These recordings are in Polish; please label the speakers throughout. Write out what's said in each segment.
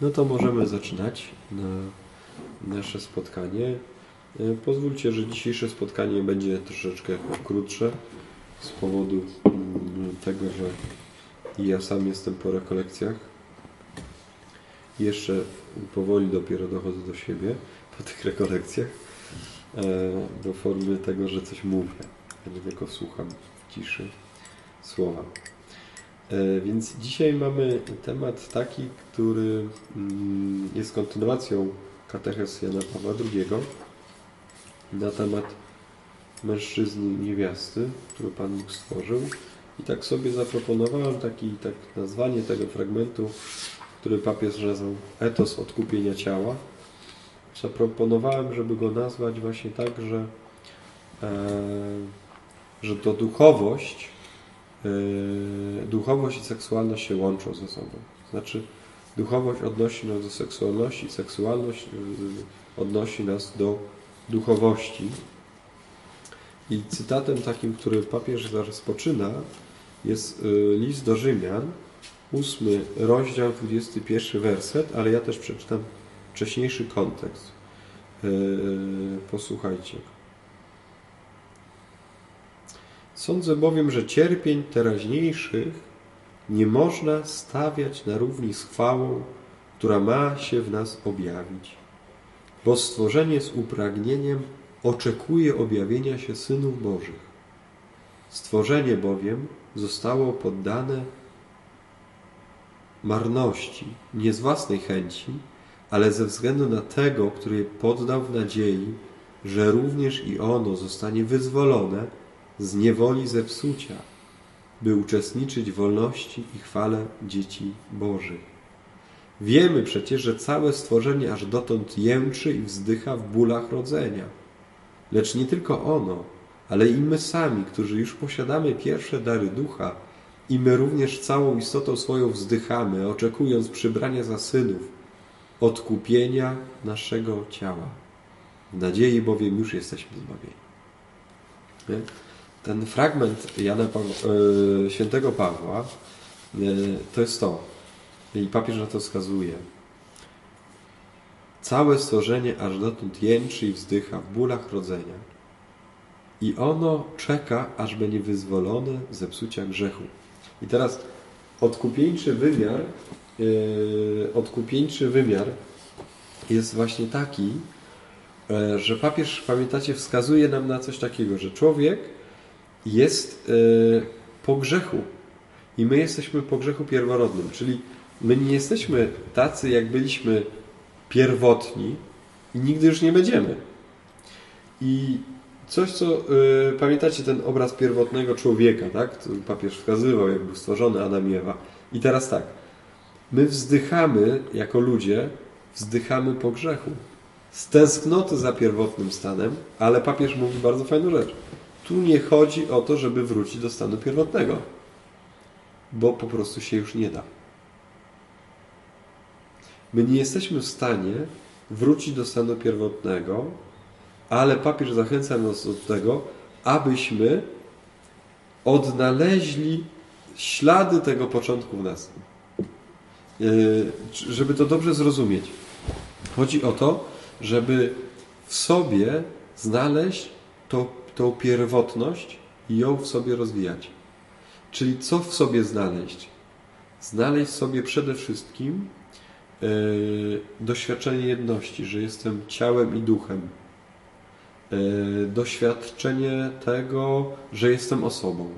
Speaker 1: No to możemy zaczynać na nasze spotkanie. E, Pozwólcie, że dzisiejsze spotkanie będzie troszeczkę krótsze z powodu mm, tego, że ja sam jestem po rekolekcjach. Jeszcze powoli dopiero dochodzę do siebie po tych rekolekcjach e, do formy tego, że coś mówię, a nie tylko słucham w ciszy słowa. E, Więc dzisiaj mamy temat taki, który mm, jest kontynuacją katechez Jana Pawła II na temat mężczyzny i niewiasty, który Pan Bóg stworzył. I tak sobie zaproponowałem taki, tak nazwanie tego fragmentu, który papież nazwał etos odkupienia ciała. Zaproponowałem, żeby go nazwać właśnie tak, że, e, że to duchowość duchowość i seksualność się łączą ze sobą. Znaczy, duchowość odnosi nas do seksualności, seksualność yy, odnosi nas do duchowości. I cytatem takim, który papież rozpoczyna, jest yy, list do Rzymian, ósmy rozdział, 21 werset, ale ja też przeczytam wcześniejszy kontekst. Posłuchajcie. Sądzę bowiem, że cierpień teraźniejszych nie można stawiać na równi z chwałą, która ma się w nas objawić. Bo stworzenie z upragnieniem oczekuje objawienia się synów Bożych. Stworzenie bowiem zostało poddane marności, nie z własnej chęci, ale ze względu na tego, który poddał w nadziei, że również i ono zostanie wyzwolone z niewoli zepsucia, by uczestniczyć w wolności i chwale dzieci Bożych. Wiemy przecież, że całe stworzenie aż dotąd jęczy i wzdycha w bólach rodzenia. Lecz nie tylko ono, ale i my sami, którzy już posiadamy pierwsze dary ducha, i my również całą istotą swoją wzdychamy, oczekując przybrania za synów, odkupienia naszego ciała. W nadziei bowiem już jesteśmy zbawieni. Nie? Ten fragment Jana Pawła, e, świętego Pawła e, to jest to. I papież na to wskazuje. Całe stworzenie aż dotąd jęczy i wzdycha w bólach rodzenia. I ono czeka, aż będzie wyzwolone z zepsucia grzechu. I teraz odkupieńczy wymiar, yy, odkupieńczy wymiar jest właśnie taki, że papież, pamiętacie, wskazuje nam na coś takiego, że człowiek jest e, po grzechu. I my jesteśmy po grzechu pierworodnym, czyli my nie jesteśmy tacy, jak byliśmy pierwotni i nigdy już nie będziemy. I coś, co y, pamiętacie ten obraz pierwotnego człowieka, tak? To papież wskazywał, jak był stworzony Adam i Ewa. I teraz tak. My wzdychamy jako ludzie, wzdychamy po grzechu. Z tęsknoty za pierwotnym stanem, ale papież mówi bardzo fajną rzecz. Tu nie chodzi o to, żeby wrócić do stanu pierwotnego, bo po prostu się już nie da. My nie jesteśmy w stanie wrócić do stanu pierwotnego, ale papież zachęca nas do tego, abyśmy odnaleźli ślady tego początku w nas. E, żeby to dobrze zrozumieć. Chodzi o to, żeby w sobie znaleźć to tą pierwotność i ją w sobie rozwijać. Czyli co w sobie znaleźć? Znaleźć sobie przede wszystkim yy, doświadczenie jedności, że jestem ciałem i duchem. Yy, doświadczenie tego, że jestem osobą.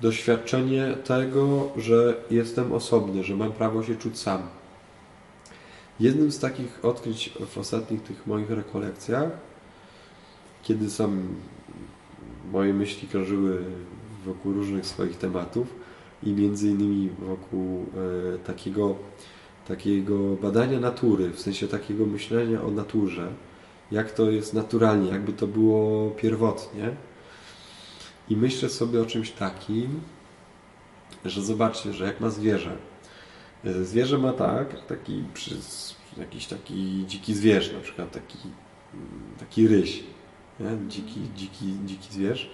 Speaker 1: Doświadczenie tego, że jestem osobny, że mam prawo się czuć sam. Jednym z takich odkryć w ostatnich tych moich rekolekcjach, kiedy sam moje myśli krążyły wokół różnych swoich tematów i między innymi wokół e, takiego, takiego badania natury, w sensie takiego myślenia o naturze, jak to jest naturalnie, jakby to było pierwotnie. I myślę sobie o czymś takim, że zobaczcie, że jak ma zwierzę. E, zwierzę ma tak, taki jakiś taki dziki zwierz, na przykład taki, taki ryś nie? Dziki, dziki, dziki zwierz,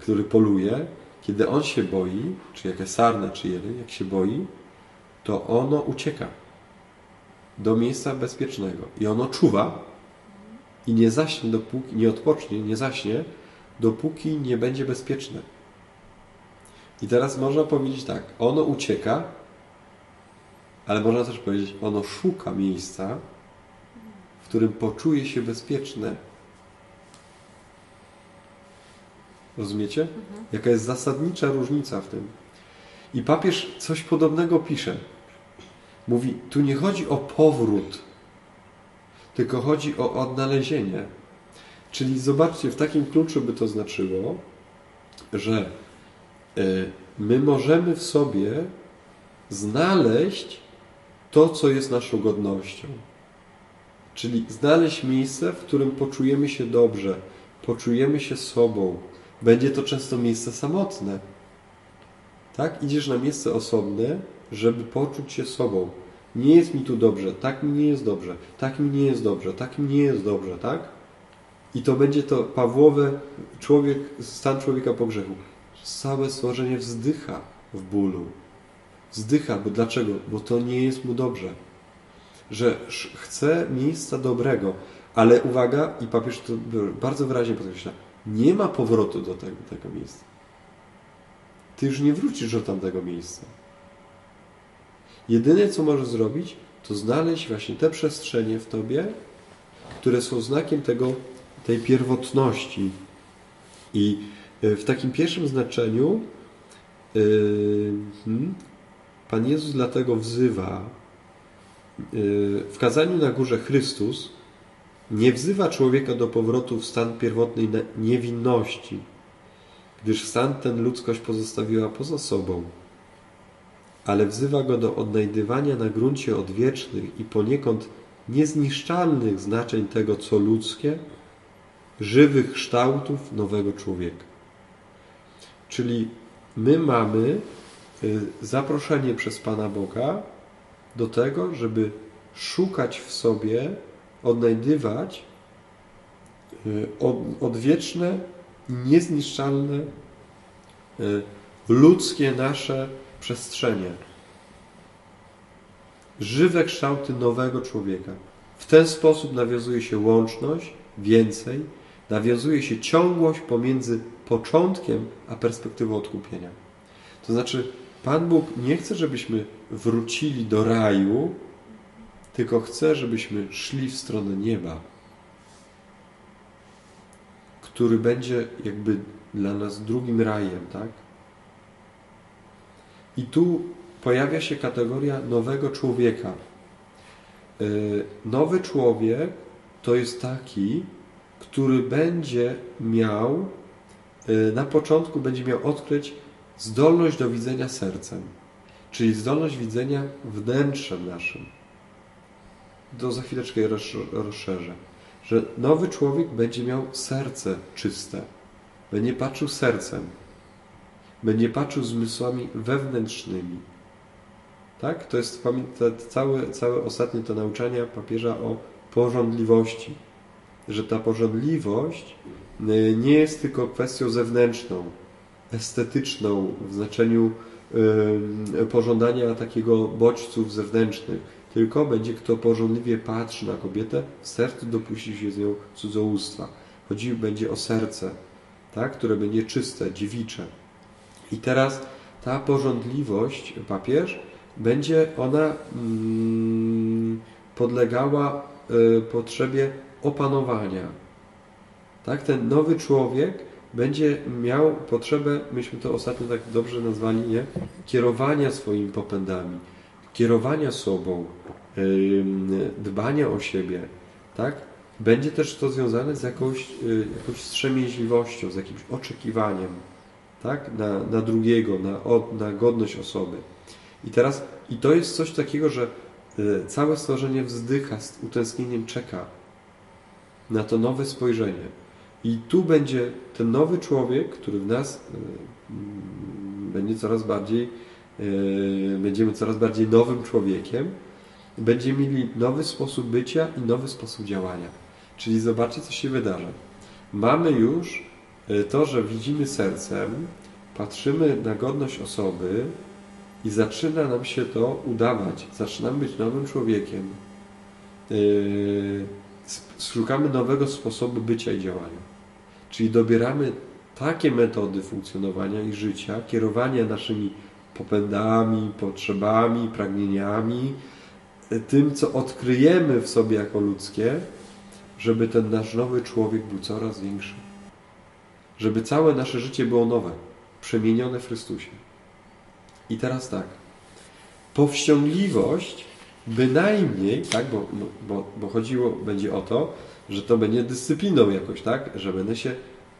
Speaker 1: który poluje, kiedy on się boi, czy jakaś sarna, czy jeleń, jak się boi, to ono ucieka. do miejsca bezpiecznego. I ono czuwa i nie zaśnie, dopóki nie odpocznie, nie zaśnie, dopóki nie będzie bezpieczne. I teraz można powiedzieć tak, ono ucieka, ale można też powiedzieć, ono szuka miejsca, w którym poczuje się bezpieczne. Rozumiecie?
Speaker 2: Mhm.
Speaker 1: Jaka jest zasadnicza różnica w tym? I papież coś podobnego pisze. Mówi, tu nie chodzi o powrót, tylko chodzi o odnalezienie. Czyli zobaczcie, w takim kluczu by to znaczyło, że y, my możemy w sobie znaleźć to, co jest naszą godnością. Czyli znaleźć miejsce, w którym poczujemy się dobrze, poczujemy się sobą. Będzie to często miejsce samotne. Tak? Idziesz na miejsce osobne, żeby poczuć się sobą. Nie jest mi tu dobrze, tak mi nie jest dobrze, tak mi nie jest dobrze, tak mi nie jest dobrze, tak? I to będzie to Pawłowe człowiek, stan człowieka po grzechu. Całe stworzenie wzdycha w bólu. Wzdycha, bo dlaczego? Bo to nie jest mu dobrze. Że chce miejsca dobrego, ale uwaga, i papież to bardzo wyraźnie podkreśla, nie ma powrotu do tego, tego miejsca. Ty już nie wrócisz do tamtego miejsca. Jedyne, co możesz zrobić, to znaleźć właśnie te przestrzenie w Tobie, które są znakiem tego, tej pierwotności. I e, w takim pierwszym znaczeniu yy, hmm, Pan Jezus dlatego wzywa yy, w kazaniu na górze Chrystus nie wzywa człowieka do powrotu w stan pierwotnej niewinności, gdyż stan ten ludzkość pozostawiła poza sobą ale wzywa go do odnajdywania na gruncie odwiecznych i poniekąd niezniszczalnych znaczeń tego, co ludzkie, żywych kształtów nowego człowieka. Czyli my mamy y, zaproszenie przez Pana Boga do tego, żeby szukać w sobie, odnajdywać y, odwieczne, niezniszczalne, y, ludzkie nasze przestrzenie. Żywe kształty nowego człowieka. W ten sposób nawiązuje się łączność, więcej, nawiązuje się ciągłość pomiędzy początkiem a perspektywą odkupienia. To znaczy, Pan Bóg nie chce, żebyśmy wrócili do raju, tylko chce, żebyśmy szli w stronę nieba, który będzie jakby dla nas drugim rajem, tak? I tu pojawia się kategoria nowego człowieka. E, nowy człowiek to jest taki, który będzie miał, e, na początku będzie miał odkryć zdolność do widzenia sercem, czyli zdolność widzenia wnętrzem naszym. To za chwileczkę rozszerzę. Że nowy człowiek będzie miał serce czyste, będzie patrzył sercem, będzie patrzył zmysłami wewnętrznymi. Tak? To jest te całe, całe ostatnie to nauczania papieża o porządliwości. Że ta porządliwość y, nie jest tylko kwestią zewnętrzną, estetyczną w znaczeniu y, pożądania takiego bodźców zewnętrznych, tylko będzie kto porządliwie patrzy na kobietę, w sercu dopuści się z nią cudzołóstwa. Chodzi będzie o serce, tak? które będzie czyste, dziewicze. I teraz ta porządliwość, papież, będzie ona mm, podlegała y, potrzebie opanowania. Tak? Ten nowy człowiek będzie miał potrzebę, myśmy to ostatnio tak dobrze nazwali, nie? kierowania swoimi popędami, kierowania sobą, dbania o siebie. Tak? Będzie też to związane z jakąś, y, jakąś wstrzemięźliwością, z jakimś oczekiwaniem tak? na, na drugiego, na, na godność osoby. I teraz, i to jest coś takiego, że y, całe stworzenie wzdycha, z utęsknieniem czeka na to nowe spojrzenie. I tu będzie ten nowy człowiek, który w nas y, będzie coraz bardziej, będziemy coraz bardziej nowym człowiekiem, będziemy mieli nowy sposób bycia i nowy sposób działania. Czyli zobaczcie, co się wydarza. Mamy już E, to, że widzimy sercem, patrzymy na godność osoby i zaczyna nam się to udawać. Zaczynamy być nowym człowiekiem. yy, szukamy nowego sposobu bycia i działania. Czyli dobieramy takie metody funkcjonowania i życia, kierowania naszymi popędami, potrzebami, pragnieniami, tym, co odkryjemy w sobie jako ludzkie, żeby ten nasz nowy człowiek był coraz większy. Żeby całe nasze życie było nowe, przemienione w Chrystusie. I teraz tak. Powściągliwość bynajmniej, tak, bo, no, bo, bo chodziło będzie o to, że to będzie dyscypliną jakoś, tak, że będę się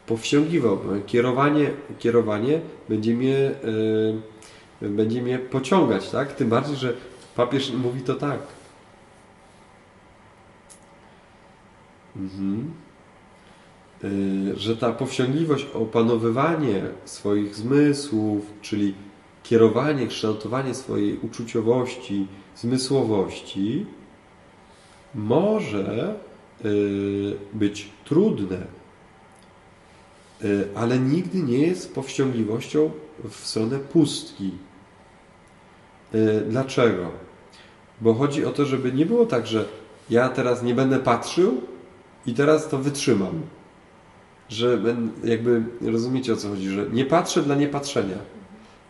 Speaker 1: powściągiwał. Kierowanie, kierowanie będzie mnie, yy, będzie mnie pociągać, tak? Tym bardziej, że papież mówi to tak. Mhm. Yy, że ta powściągliwość, opanowywanie swoich zmysłów, czyli kierowanie, kształtowanie swojej uczuciowości, zmysłowości, może yy, być trudne E, ale nigdy nie jest powściągliwością w stronę pustki. Dlaczego? Bo chodzi o to, żeby nie było tak, że ja teraz nie będę patrzył i teraz to wytrzymam. Że jakby rozumiecie o co chodzi, że nie patrzę dla niepatrzenia.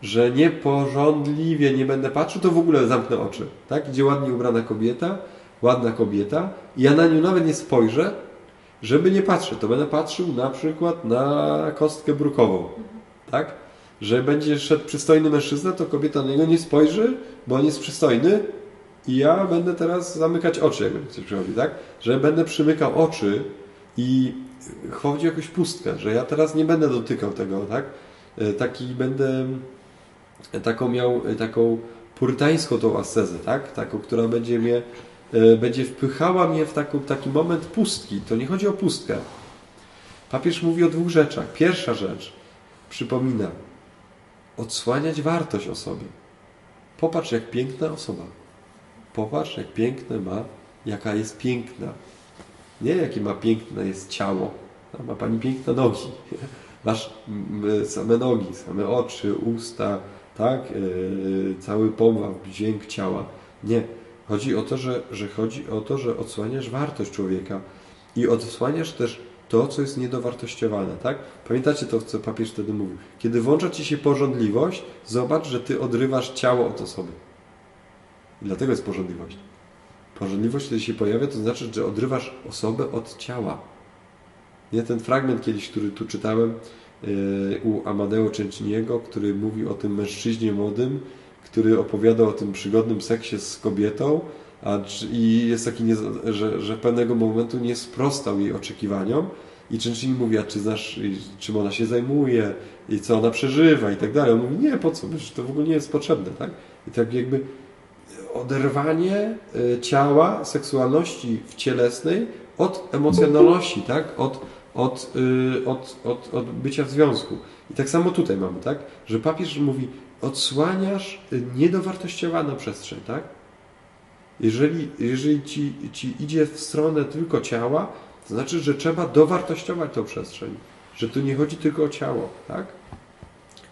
Speaker 1: Że nieporządliwie nie będę patrzył, to w ogóle zamknę oczy. Tak? Idzie ładnie ubrana kobieta, ładna kobieta i ja na nią nawet nie spojrzę, żeby nie patrzeć, to będę patrzył na przykład na kostkę brukową, tak? Że będzie szedł przystojny mężczyzna, to kobieta na niego nie spojrzy, bo on jest przystojny i ja będę teraz zamykać oczy, jak będzie coś przychodzi, tak? Że będę przymykał oczy i chodzi o jakąś pustkę, że ja teraz nie będę dotykał tego, tak? E, taki będę taką miał, taką purytańską tą ascezę, tak? Taką, która będzie mnie E, będzie wpychała mnie w taki, taki moment pustki. To nie chodzi o pustkę. Papież mówi o dwóch rzeczach. Pierwsza rzecz, przypomina, odsłaniać wartość o sobie. Popatrz, jak piękna osoba. Popatrz, jak piękne ma, jaka jest piękna. Nie jakie ma piękne jest ciało. Ma Pani piękne nogi. Masz same nogi, same oczy, usta, tak? Yy, cały pomaw, dźwięk ciała. Nie Chodzi o to, że, że chodzi o to, że odsłaniasz wartość człowieka i odsłaniasz też to, co jest niedowartościowane, tak? Pamiętacie to, co papież wtedy mówił? Kiedy włącza ci się porządliwość, zobacz, że ty odrywasz ciało od osoby. I dlatego jest porządliwość. Porządliwość, kiedy się pojawia, to znaczy, że odrywasz osobę od ciała. Nie ten fragment kiedyś, który tu czytałem yy, u Amadeo Cenciniego, który mówi o tym mężczyźnie młodym, który opowiada o tym przygodnym seksie z kobietą a, i jest taki, nie, że, że pewnego momentu nie sprostał jej oczekiwaniom i Częścini mówi, a czy znasz, czym ona się zajmuje i co ona przeżywa i tak dalej. On mówi, nie, po co, to w ogóle nie jest potrzebne, tak? I tak jakby oderwanie e, ciała, seksualności w cielesnej od emocjonalności, tak? Od, od, y, od, od, od bycia w związku. I tak samo tutaj mamy, tak? Że papież mówi, odsłaniasz niedowartościowaną przestrzeń, tak? Jeżeli, jeżeli ci, ci idzie w stronę tylko ciała, to znaczy, że trzeba dowartościować tą przestrzeń. Że tu nie chodzi tylko o ciało, tak?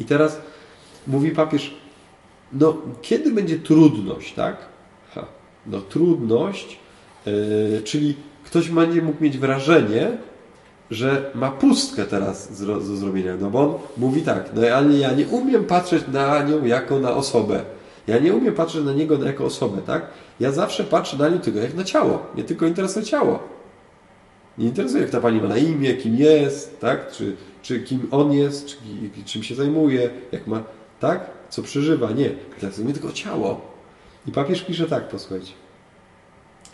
Speaker 1: I teraz mówi papież, no kiedy będzie trudność, tak? Ha, no trudność, yy, czyli ktoś będzie mógł mieć wrażenie, że ma pustkę teraz do zrobienia. No bo on mówi tak, no ale ja nie umiem patrzeć na nią jako na osobę. Ja nie umiem patrzeć na niego jako osobę, tak? Ja zawsze patrzę na nią tylko jak na ciało. Nie tylko interesuje ciało. Nie interesuje, jak ta pani ma na imię, kim jest, tak? Czy, czy kim on jest, czy, czym się zajmuje, jak ma, tak? Co przeżywa. Nie. Mnie tylko ciało. I papież pisze tak, posłuchajcie.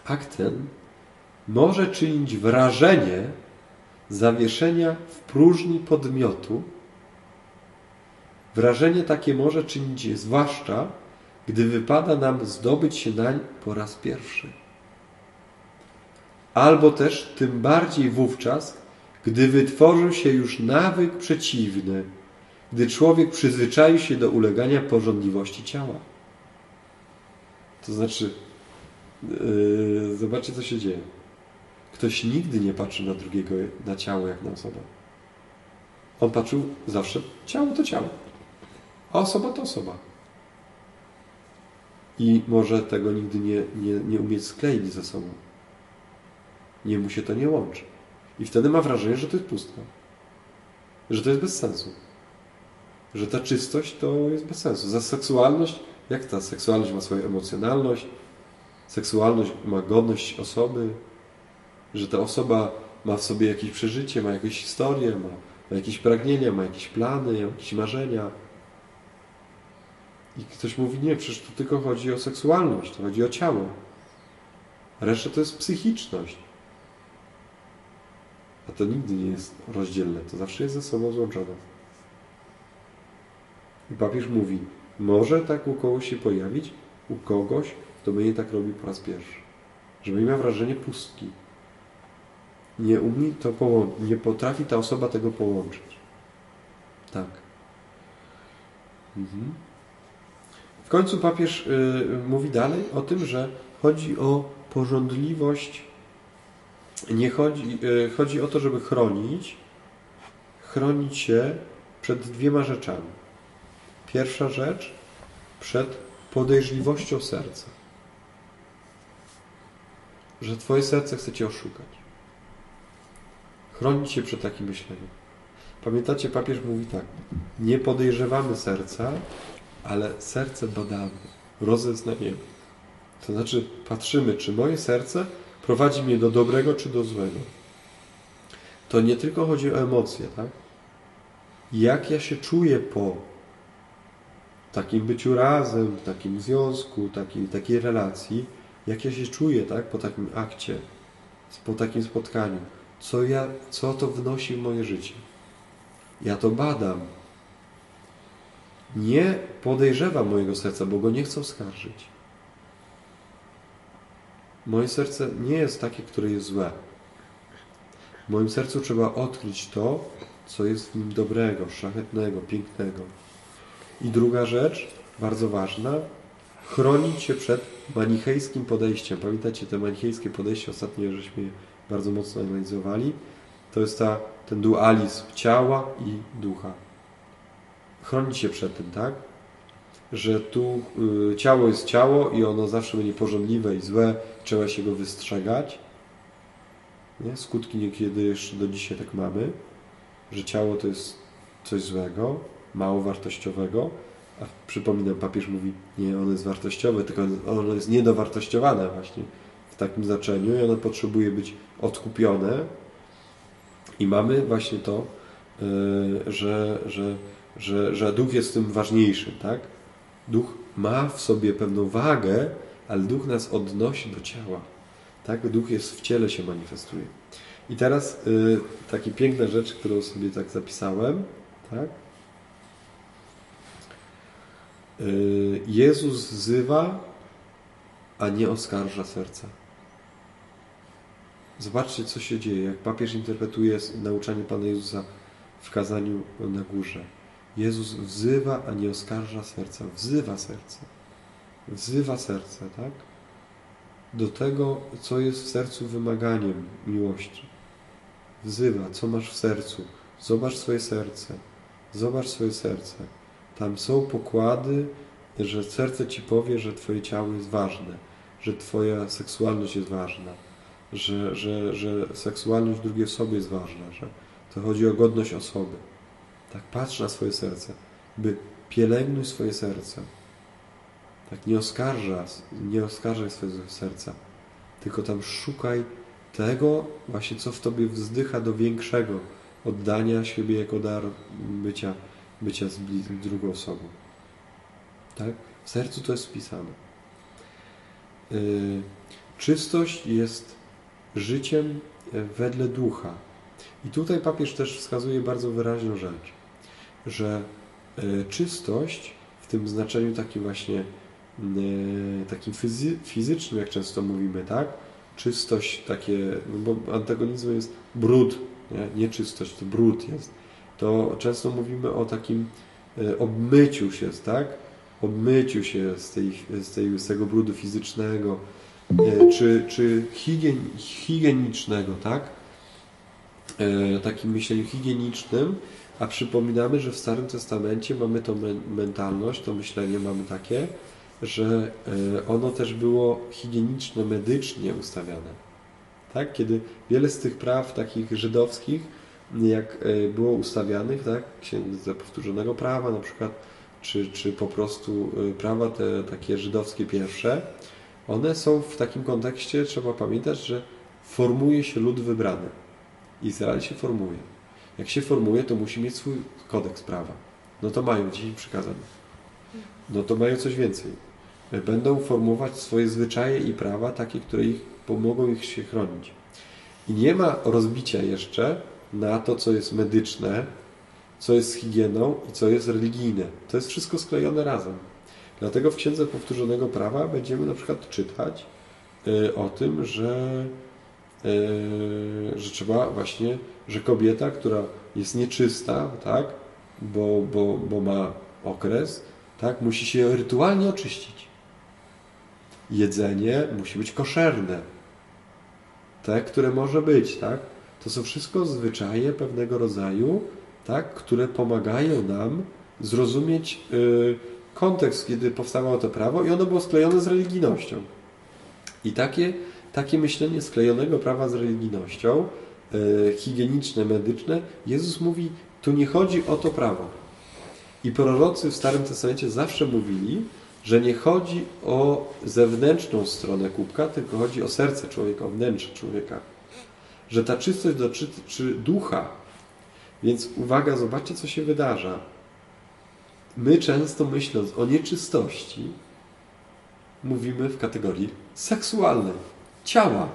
Speaker 1: Akt ten może czynić wrażenie zawieszenia w próżni podmiotu, wrażenie takie może czynić zwłaszcza, gdy wypada nam zdobyć się nań po raz pierwszy. Albo też tym bardziej wówczas, gdy wytworzył się już nawyk przeciwny, gdy człowiek przyzwyczaił się do ulegania porządliwości ciała. To znaczy, yy, zobaczcie, co się dzieje. Ktoś nigdy nie patrzy na drugiego, na ciało jak na osobę. On patrzył zawsze, ciało to ciało, a osoba to osoba. I może tego nigdy nie, nie, nie umieć skleić ze sobą. niemu się to nie łączy. I wtedy ma wrażenie, że to jest pustka. Że to jest bez sensu. Że ta czystość to jest bez sensu. Za seksualność, jak ta seksualność ma swoją emocjonalność, seksualność ma godność osoby, że ta osoba ma w sobie jakieś przeżycie, ma jakieś historię, ma, ma jakieś pragnienia, ma jakieś plany, jakieś marzenia. I ktoś mówi, nie, przecież tu tylko chodzi o seksualność, to chodzi o ciało. Reszta to jest psychiczność. A to nigdy nie jest rozdzielne, to zawsze jest ze sobą złączone. I papież mówi, może tak u kogoś się pojawić, u kogoś, kto będzie tak robi po raz pierwszy. Żeby miał wrażenie pustki. Nie umie to połączyć, nie potrafi ta osoba tego połączyć. Tak. Mhm. W końcu papież y, mówi dalej o tym, że chodzi o porządliwość. Nie chodzi, y, chodzi o to, żeby chronić, chronić się przed dwiema rzeczami. Pierwsza rzecz przed podejrzliwością serca. Że Twoje serce chce Cię oszukać. Chronić się przed takim myśleniem. Pamiętacie, papież mówi tak: Nie podejrzewamy serca, ale serce badamy, rozeznajemy. To znaczy, patrzymy, czy moje serce prowadzi mnie do dobrego, czy do złego. To nie tylko chodzi o emocje, tak? Jak ja się czuję po takim byciu razem, takim związku, takiej, takiej relacji, jak ja się czuję, tak? Po takim akcie, po takim spotkaniu. Co, ja, co to wnosi w moje życie? Ja to badam, nie podejrzewam mojego serca, bo go nie chcę oskarżyć. Moje serce nie jest takie, które jest złe. W moim sercu trzeba odkryć to, co jest w nim dobrego, szlachetnego, pięknego. I druga rzecz, bardzo ważna, chronić się przed manichejskim podejściem. Pamiętacie te manichejskie podejście, ostatnio żeśmy bardzo mocno analizowali. To jest ta, ten dualizm ciała i ducha chronić się przed tym, tak? Że tu y, ciało jest ciało i ono zawsze będzie porządliwe i złe, trzeba się go wystrzegać. Nie? Skutki niekiedy jeszcze do dzisiaj tak mamy, że ciało to jest coś złego, mało wartościowego, a przypominam, papież mówi, nie, ono jest wartościowe, tylko ono jest niedowartościowane właśnie w takim znaczeniu i ono potrzebuje być odkupione. I mamy właśnie to, y, że, że że, że duch jest tym ważniejszy, tak? Duch ma w sobie pewną wagę, ale duch nas odnosi do ciała. Tak? Duch jest w ciele się manifestuje. I teraz y, taka piękna rzecz, którą sobie tak zapisałem, tak? Y, Jezus wzywa, a nie oskarża serca. Zobaczcie, co się dzieje, jak papież interpretuje nauczanie Pana Jezusa w kazaniu na górze. Jezus wzywa, a nie oskarża serca. Wzywa serce. Wzywa serce, tak? Do tego, co jest w sercu wymaganiem miłości. Wzywa, co masz w sercu. Zobacz swoje serce. Zobacz swoje serce. Tam są pokłady, że serce ci powie, że twoje ciało jest ważne, że twoja seksualność jest ważna, że, że, że seksualność drugiej osoby jest ważna, że to chodzi o godność osoby. Tak, patrz na swoje serce, by pielęgnuj swoje serce. Tak, nie oskarżaj, nie oskarżaj swojego serca, tylko tam szukaj tego właśnie, co w tobie wzdycha do większego oddania siebie jako dar bycia, bycia z drugą osobą. Tak? W sercu to jest wpisane. Yy, czystość jest życiem wedle ducha. I tutaj papież też wskazuje bardzo wyraźną rzecz że e, czystość w tym znaczeniu takim właśnie e, takim fizy fizycznym, jak często mówimy, tak? Czystość takie, no bo antagonizm jest brud, nie? nieczystość, to brud jest. To często mówimy o takim e, obmyciu się, tak? Obmyciu się z, tej, z, tej, z tego brudu fizycznego, czy, czy higien, higienicznego, tak? Takim myśleniu higienicznym, a przypominamy, że w Starym Testamencie mamy tą mentalność, to myślenie mamy takie, że e, ono też było higieniczne, medycznie ustawiane. tak? kiedy wiele z tych praw takich żydowskich, jak e, było ustawianych, tak? księdza powtórzonego prawa na przykład, czy, czy po prostu e, prawa te takie żydowskie pierwsze, one są w takim kontekście, trzeba pamiętać, że formuje się lud wybrany. Izrael się formuje. Jak się formuje, to musi mieć swój kodeks prawa. No to mają dziś przykazane. No to mają coś więcej. Będą formułować swoje zwyczaje i prawa, takie, które ich pomogą ich się chronić. I nie ma rozbicia jeszcze na to, co jest medyczne, co jest higieną i co jest religijne. To jest wszystko sklejone razem. Dlatego w Księdze Powtórzonego Prawa będziemy na przykład czytać y, o tym, że, y, że trzeba właśnie, że kobieta, która jest nieczysta, tak, bo, bo, bo ma okres, tak, musi się rytualnie oczyścić. Jedzenie musi być koszerne. Te, które może być, tak? To są wszystko zwyczaje pewnego rodzaju, tak, które pomagają nam zrozumieć y, kontekst, kiedy powstawało to prawo i ono było sklejone z religijnością. I takie, takie myślenie sklejonego prawa z religijnością, y, higieniczne, medyczne, Jezus mówi, tu nie chodzi o to prawo. I prorocy w Starym Testamencie zawsze mówili, że nie chodzi o zewnętrzną stronę kubka, tylko chodzi o serce człowieka, o wnętrze człowieka. Że ta czystość dotyczy ducha. Więc uwaga, zobaczcie, co się wydarza. My często myśląc o nieczystości, mówimy w kategorii seksualnej, ciała.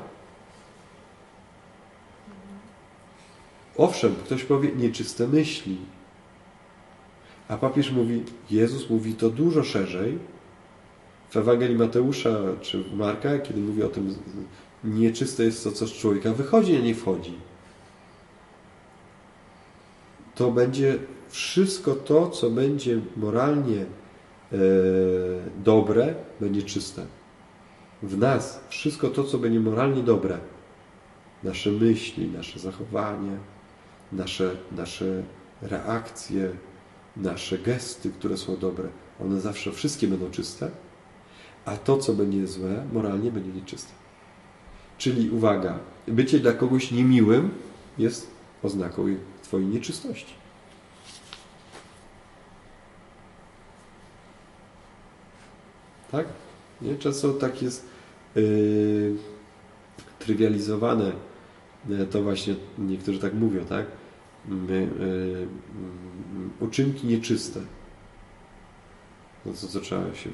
Speaker 1: Owszem, ktoś powie nieczyste myśli. A papież mówi, Jezus mówi to dużo szerzej. W Ewangelii Mateusza czy Marka, kiedy mówi o tym, nieczyste jest to, co z człowieka wychodzi, a nie wchodzi. To będzie wszystko to, co będzie moralnie e, dobre, będzie czyste. W nas wszystko to, co będzie moralnie dobre, nasze myśli, nasze zachowanie, nasze, nasze reakcje, nasze gesty, które są dobre, one zawsze wszystkie będą czyste, a to, co będzie złe, moralnie będzie nieczyste. Czyli uwaga, bycie dla kogoś niemiłym jest oznaką Twojej nieczystości. Tak? Nie? Często tak jest yy, trywializowane. To właśnie niektórzy tak mówią, tak? My, yy, uczynki nieczyste. No to co trzeba się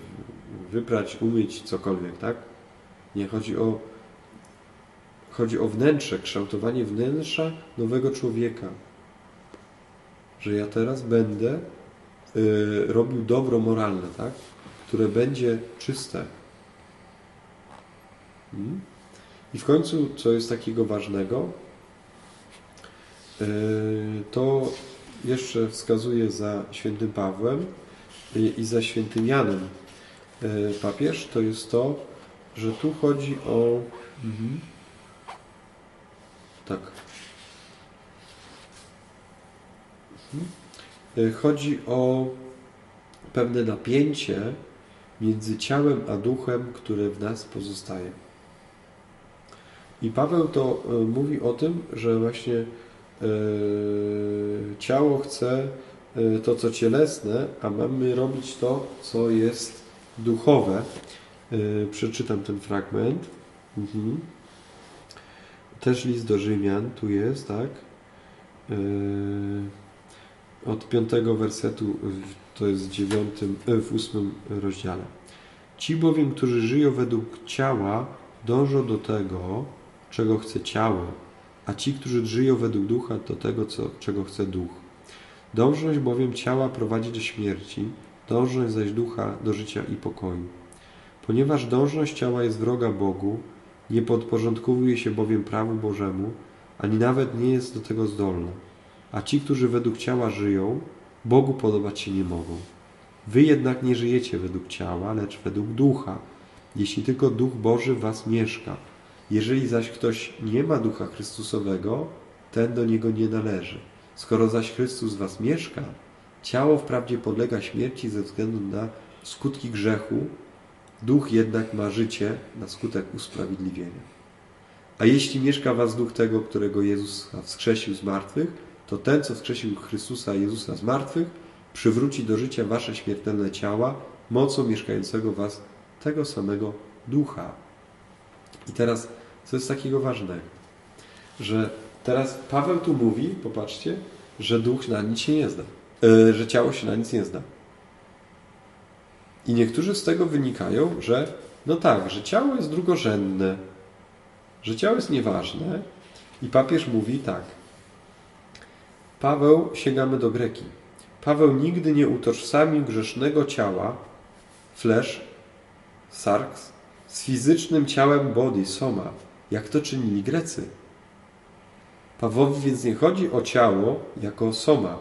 Speaker 1: wyprać, umyć, cokolwiek, tak? Nie chodzi o chodzi o wnętrze, kształtowanie wnętrza nowego człowieka. Że ja teraz będę yy, robił dobro moralne, tak? które będzie czyste. Hmm? I w końcu, co jest takiego ważnego, yy, to jeszcze wskazuje za świętym Pawłem i za świętym Janem yy, papież, to jest to, że tu chodzi o. Mhm. Tak. Mhm. Yy, chodzi o pewne napięcie między ciałem a duchem, które w nas pozostaje. I Paweł to e, mówi o tym, że właśnie e, ciało chce e, to, co cielesne, a mamy robić to, co jest duchowe. Przeczytam ten fragment. Mhm. Też list do Rzymian, tu jest, tak? Od piątego wersetu to jest w dziewiątym, e, w ósmym rozdziale. Ci bowiem, którzy żyją według ciała, dążą do tego, czego chce ciało, a ci, którzy żyją według ducha, do tego, co, czego chce duch. Dążność bowiem ciała prowadzi do śmierci, dążność zaś ducha do życia i pokoju. Ponieważ dążność ciała jest wroga Bogu, nie podporządkowuje się bowiem prawu Bożemu, ani nawet nie jest do tego zdolna. A ci, którzy według ciała żyją, Bogu podobać się nie mogą. Wy jednak nie żyjecie według ciała, lecz według ducha, jeśli tylko duch Boży w was mieszka. Jeżeli zaś ktoś nie ma ducha Chrystusowego, ten do niego nie należy. Skoro zaś Chrystus w was mieszka, ciało wprawdzie podlega śmierci ze względu na skutki grzechu, duch jednak ma życie na skutek usprawiedliwienia. A jeśli mieszka w was duch tego, którego Jezus wskrzesił z martwych, to ten, co wskrzesił Chrystusa Jezusa z martwych, przywróci do życia wasze śmiertelne ciała mocą mieszkającego w was tego samego ducha. I teraz, co jest takiego ważnego? Że teraz Paweł tu mówi, popatrzcie, że duch na nic się nie zda. Yy, że ciało się na nic nie zda. I niektórzy z tego wynikają, że no tak, że ciało jest drugorzędne, że ciało jest nieważne. I papież mówi tak. Paweł, sięgamy do Greki. Paweł nigdy nie utożsamił grzesznego ciała, flesh, sarx, z fizycznym ciałem body, soma, jak to czynili Grecy. Pawłowi więc nie chodzi o ciało jako soma.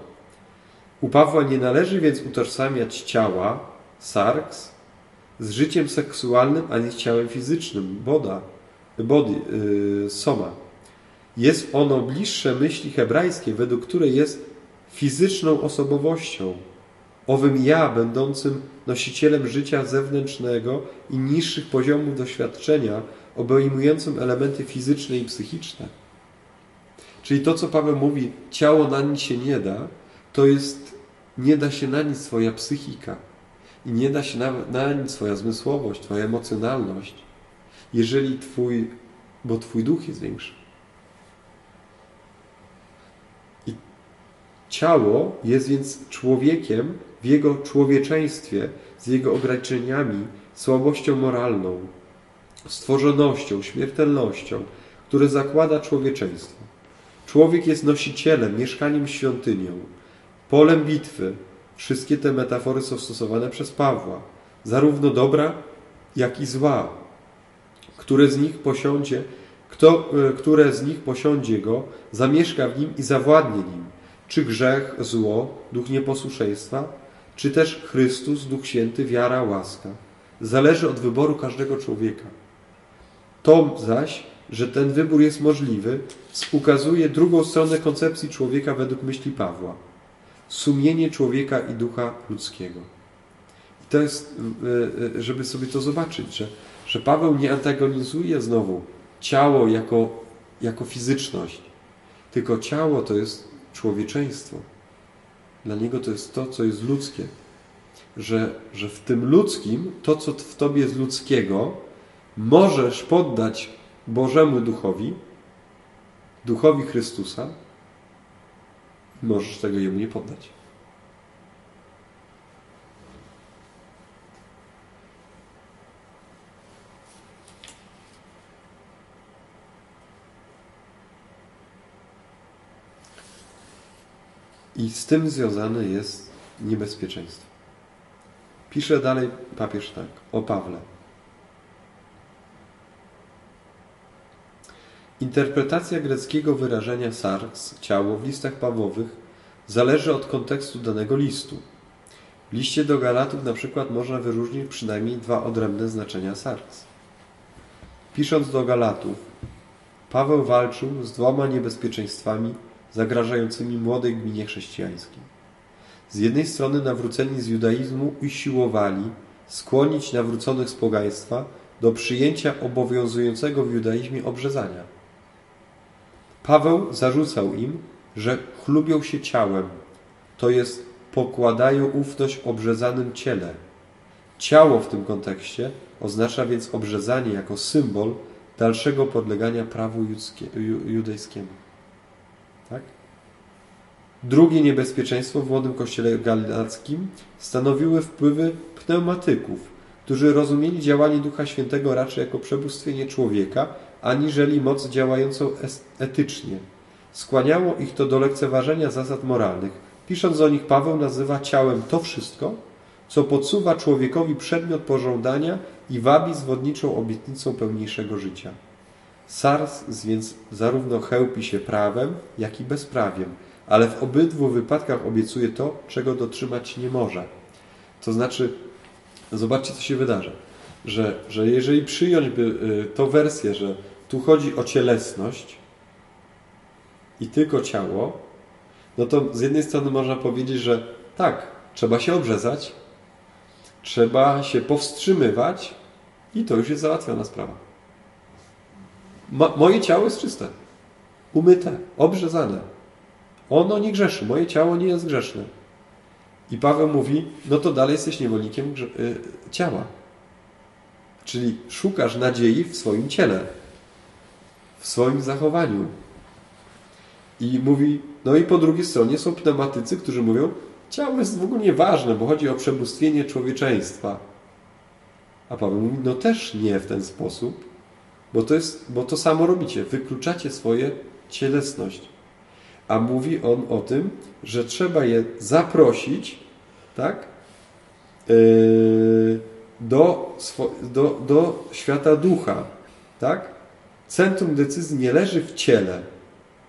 Speaker 1: U Pawła nie należy więc utożsamiać ciała, sarx, z życiem seksualnym ani ciałem fizycznym, boda, body, yy, soma. Jest ono bliższe myśli hebrajskiej, według której jest fizyczną osobowością, owym ja, będącym nosicielem życia zewnętrznego i niższych poziomów doświadczenia, obejmującym elementy fizyczne i psychiczne. Czyli to, co Paweł mówi, ciało na nic się nie da, to jest, nie da się na nic swoja psychika i nie da się na, na nic swoja zmysłowość, twoja emocjonalność, jeżeli twój, bo twój duch jest większy. I ciało jest więc człowiekiem w jego człowieczeństwie, z jego ograniczeniami, słabością moralną, stworzonością, śmiertelnością, które zakłada człowieczeństwo. Człowiek jest nosicielem, mieszkaniem świątynią, polem bitwy. Wszystkie te metafory są stosowane przez Pawła, zarówno dobra, jak i zła. Które z nich posiądzie, kto, e, które z nich posiądzie go, zamieszka w nim i zawładnie nim. Czy grzech, zło, duch nieposłuszeństwa, czy też Chrystus, Duch Święty, wiara, łaska. Zależy od wyboru każdego człowieka. To zaś, że ten wybór jest możliwy, ukazuje drugą stronę koncepcji człowieka według myśli Pawła. Sumienie człowieka i ducha ludzkiego. I to jest, e, e, żeby sobie to zobaczyć, że, że Paweł nie antagonizuje znowu ciało jako, jako fizyczność, tylko ciało to jest człowieczeństwo. Dla niego to jest to, co jest ludzkie. Że, że w tym ludzkim, to, co w tobie jest ludzkiego, możesz poddać Bożemu Duchowi, Duchowi Chrystusa, możesz tego Jemu nie poddać. I z tym związane jest niebezpieczeństwo. Pisze dalej papież tak o Pawle. Interpretacja greckiego wyrażenia sarx, ciało, w listach Pawłowych zależy od kontekstu danego listu. W liście do Galatów na przykład można wyróżnić przynajmniej dwa odrębne znaczenia sarx. Pisząc do Galatów, Paweł walczył z dwoma niebezpieczeństwami zagrażającymi młodej gminie chrześcijańskiej. Z jednej strony nawróceni z judaizmu usiłowali skłonić nawróconych z pogaństwa do przyjęcia obowiązującego w judaizmie obrzezania. Paweł zarzucał im, że chlubią się ciałem, to jest pokładają ufność obrzezanym ciele. Ciało w tym kontekście oznacza więc obrzezanie jako symbol dalszego podlegania prawu judejskiemu. Tak? Drugie niebezpieczeństwo w młodym kościele galackim stanowiły wpływy pneumatyków, którzy rozumieli działanie Ducha Świętego raczej jako przebóstwienie człowieka, aniżeli moc działającą etycznie. Skłaniało ich to do lekceważenia zasad moralnych. Pisząc o nich, Paweł nazywa ciałem to wszystko, co podsuwa człowiekowi przedmiot pożądania i wabi zwodniczą obietnicą pełniejszego życia. Sars więc zarówno chełpi się prawem, jak i bezprawiem, ale w obydwu wypadkach obiecuje to, czego dotrzymać nie może. To znaczy, zobaczcie, co się wydarzy. Że, że jeżeli przyjąć by y, tą wersję, że tu chodzi o cielesność i tylko ciało, no to z jednej strony można powiedzieć, że tak, trzeba się obrzezać, trzeba się powstrzymywać i to już jest załatwiona sprawa. Ma, moje ciało jest czyste, umyte, obrzezane. Ono nie grzeszy, moje ciało nie jest grzeszne. I Paweł mówi, no to dalej jesteś niewolnikiem y, ciała. Czyli szukasz nadziei w swoim ciele, w swoim zachowaniu. I mówi, no i po drugiej stronie są pneumatycy, którzy mówią, ciało jest w ogóle nieważne, bo chodzi o przebóstwienie człowieczeństwa. A Paweł mówi, no też nie w ten sposób, bo to, jest, bo to samo robicie, wykluczacie swoje cielesność. A mówi on o tym, że trzeba je zaprosić, tak? Yy, do, do, do świata ducha, tak? Centrum decyzji nie leży w ciele.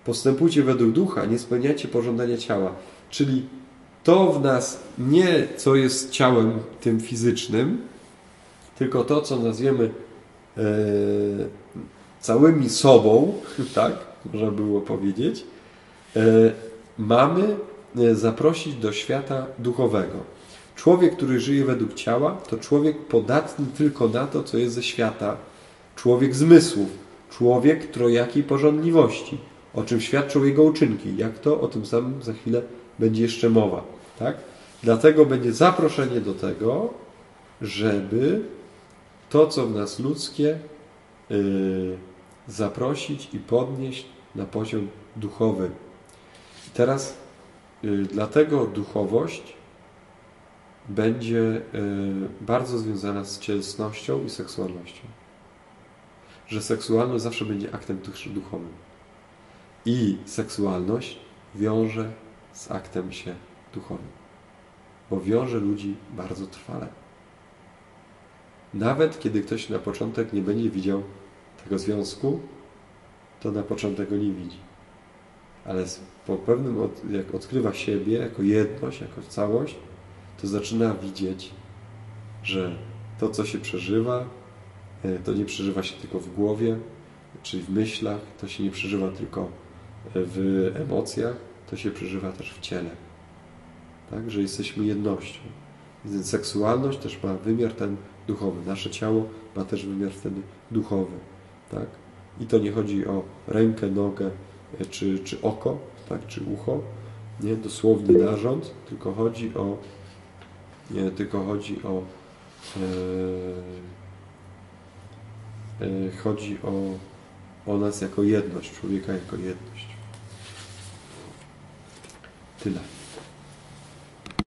Speaker 1: Postępujcie według ducha, nie spełniacie pożądania ciała. Czyli to w nas nie co jest ciałem tym fizycznym, tylko to, co nazwiemy e, całymi sobą, tak, można było powiedzieć, e, mamy e, zaprosić do świata duchowego. Człowiek, który żyje według ciała, to człowiek podatny tylko na to, co jest ze świata. Człowiek zmysłów, człowiek trojakiej porządliwości, o czym świadczą jego uczynki. Jak to? O tym samym za chwilę będzie jeszcze mowa. Tak? Dlatego będzie zaproszenie do tego, żeby to, co w nas ludzkie, yy, zaprosić i podnieść na poziom duchowy. Teraz yy, dlatego duchowość będzie yy, bardzo związana z cielesnością i seksualnością. Że seksualność zawsze będzie aktem duchowym. I seksualność wiąże z aktem się duchowym. Bo wiąże ludzi bardzo trwale. Nawet kiedy ktoś na początek nie będzie widział tego związku, to na początek go nie widzi. Ale po pewnym, od, jak odkrywa siebie jako jedność, jako całość, to zaczyna widzieć, że to, co się przeżywa, to nie przeżywa się tylko w głowie, czyli w myślach, to się nie przeżywa tylko w emocjach, to się przeżywa też w ciele. Tak? Że jesteśmy jednością. Więc seksualność też ma wymiar ten duchowy. Nasze ciało ma też wymiar wtedy duchowy. Tak? I to nie chodzi o rękę, nogę czy, czy oko, tak? czy ucho, nie dosłowny narząd, tylko chodzi o nie, tylko chodzi o e, e, chodzi o, o nas jako jedność, człowieka jako jedność. Tyle.